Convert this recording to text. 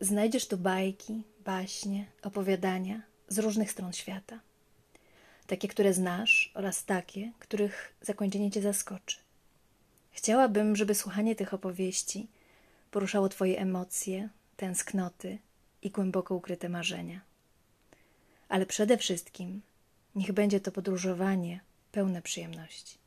Znajdziesz tu bajki, baśnie, opowiadania z różnych stron świata. Takie, które znasz, oraz takie, których zakończenie cię zaskoczy. Chciałabym, żeby słuchanie tych opowieści poruszało Twoje emocje, tęsknoty i głęboko ukryte marzenia. Ale przede wszystkim niech będzie to podróżowanie pełne przyjemności.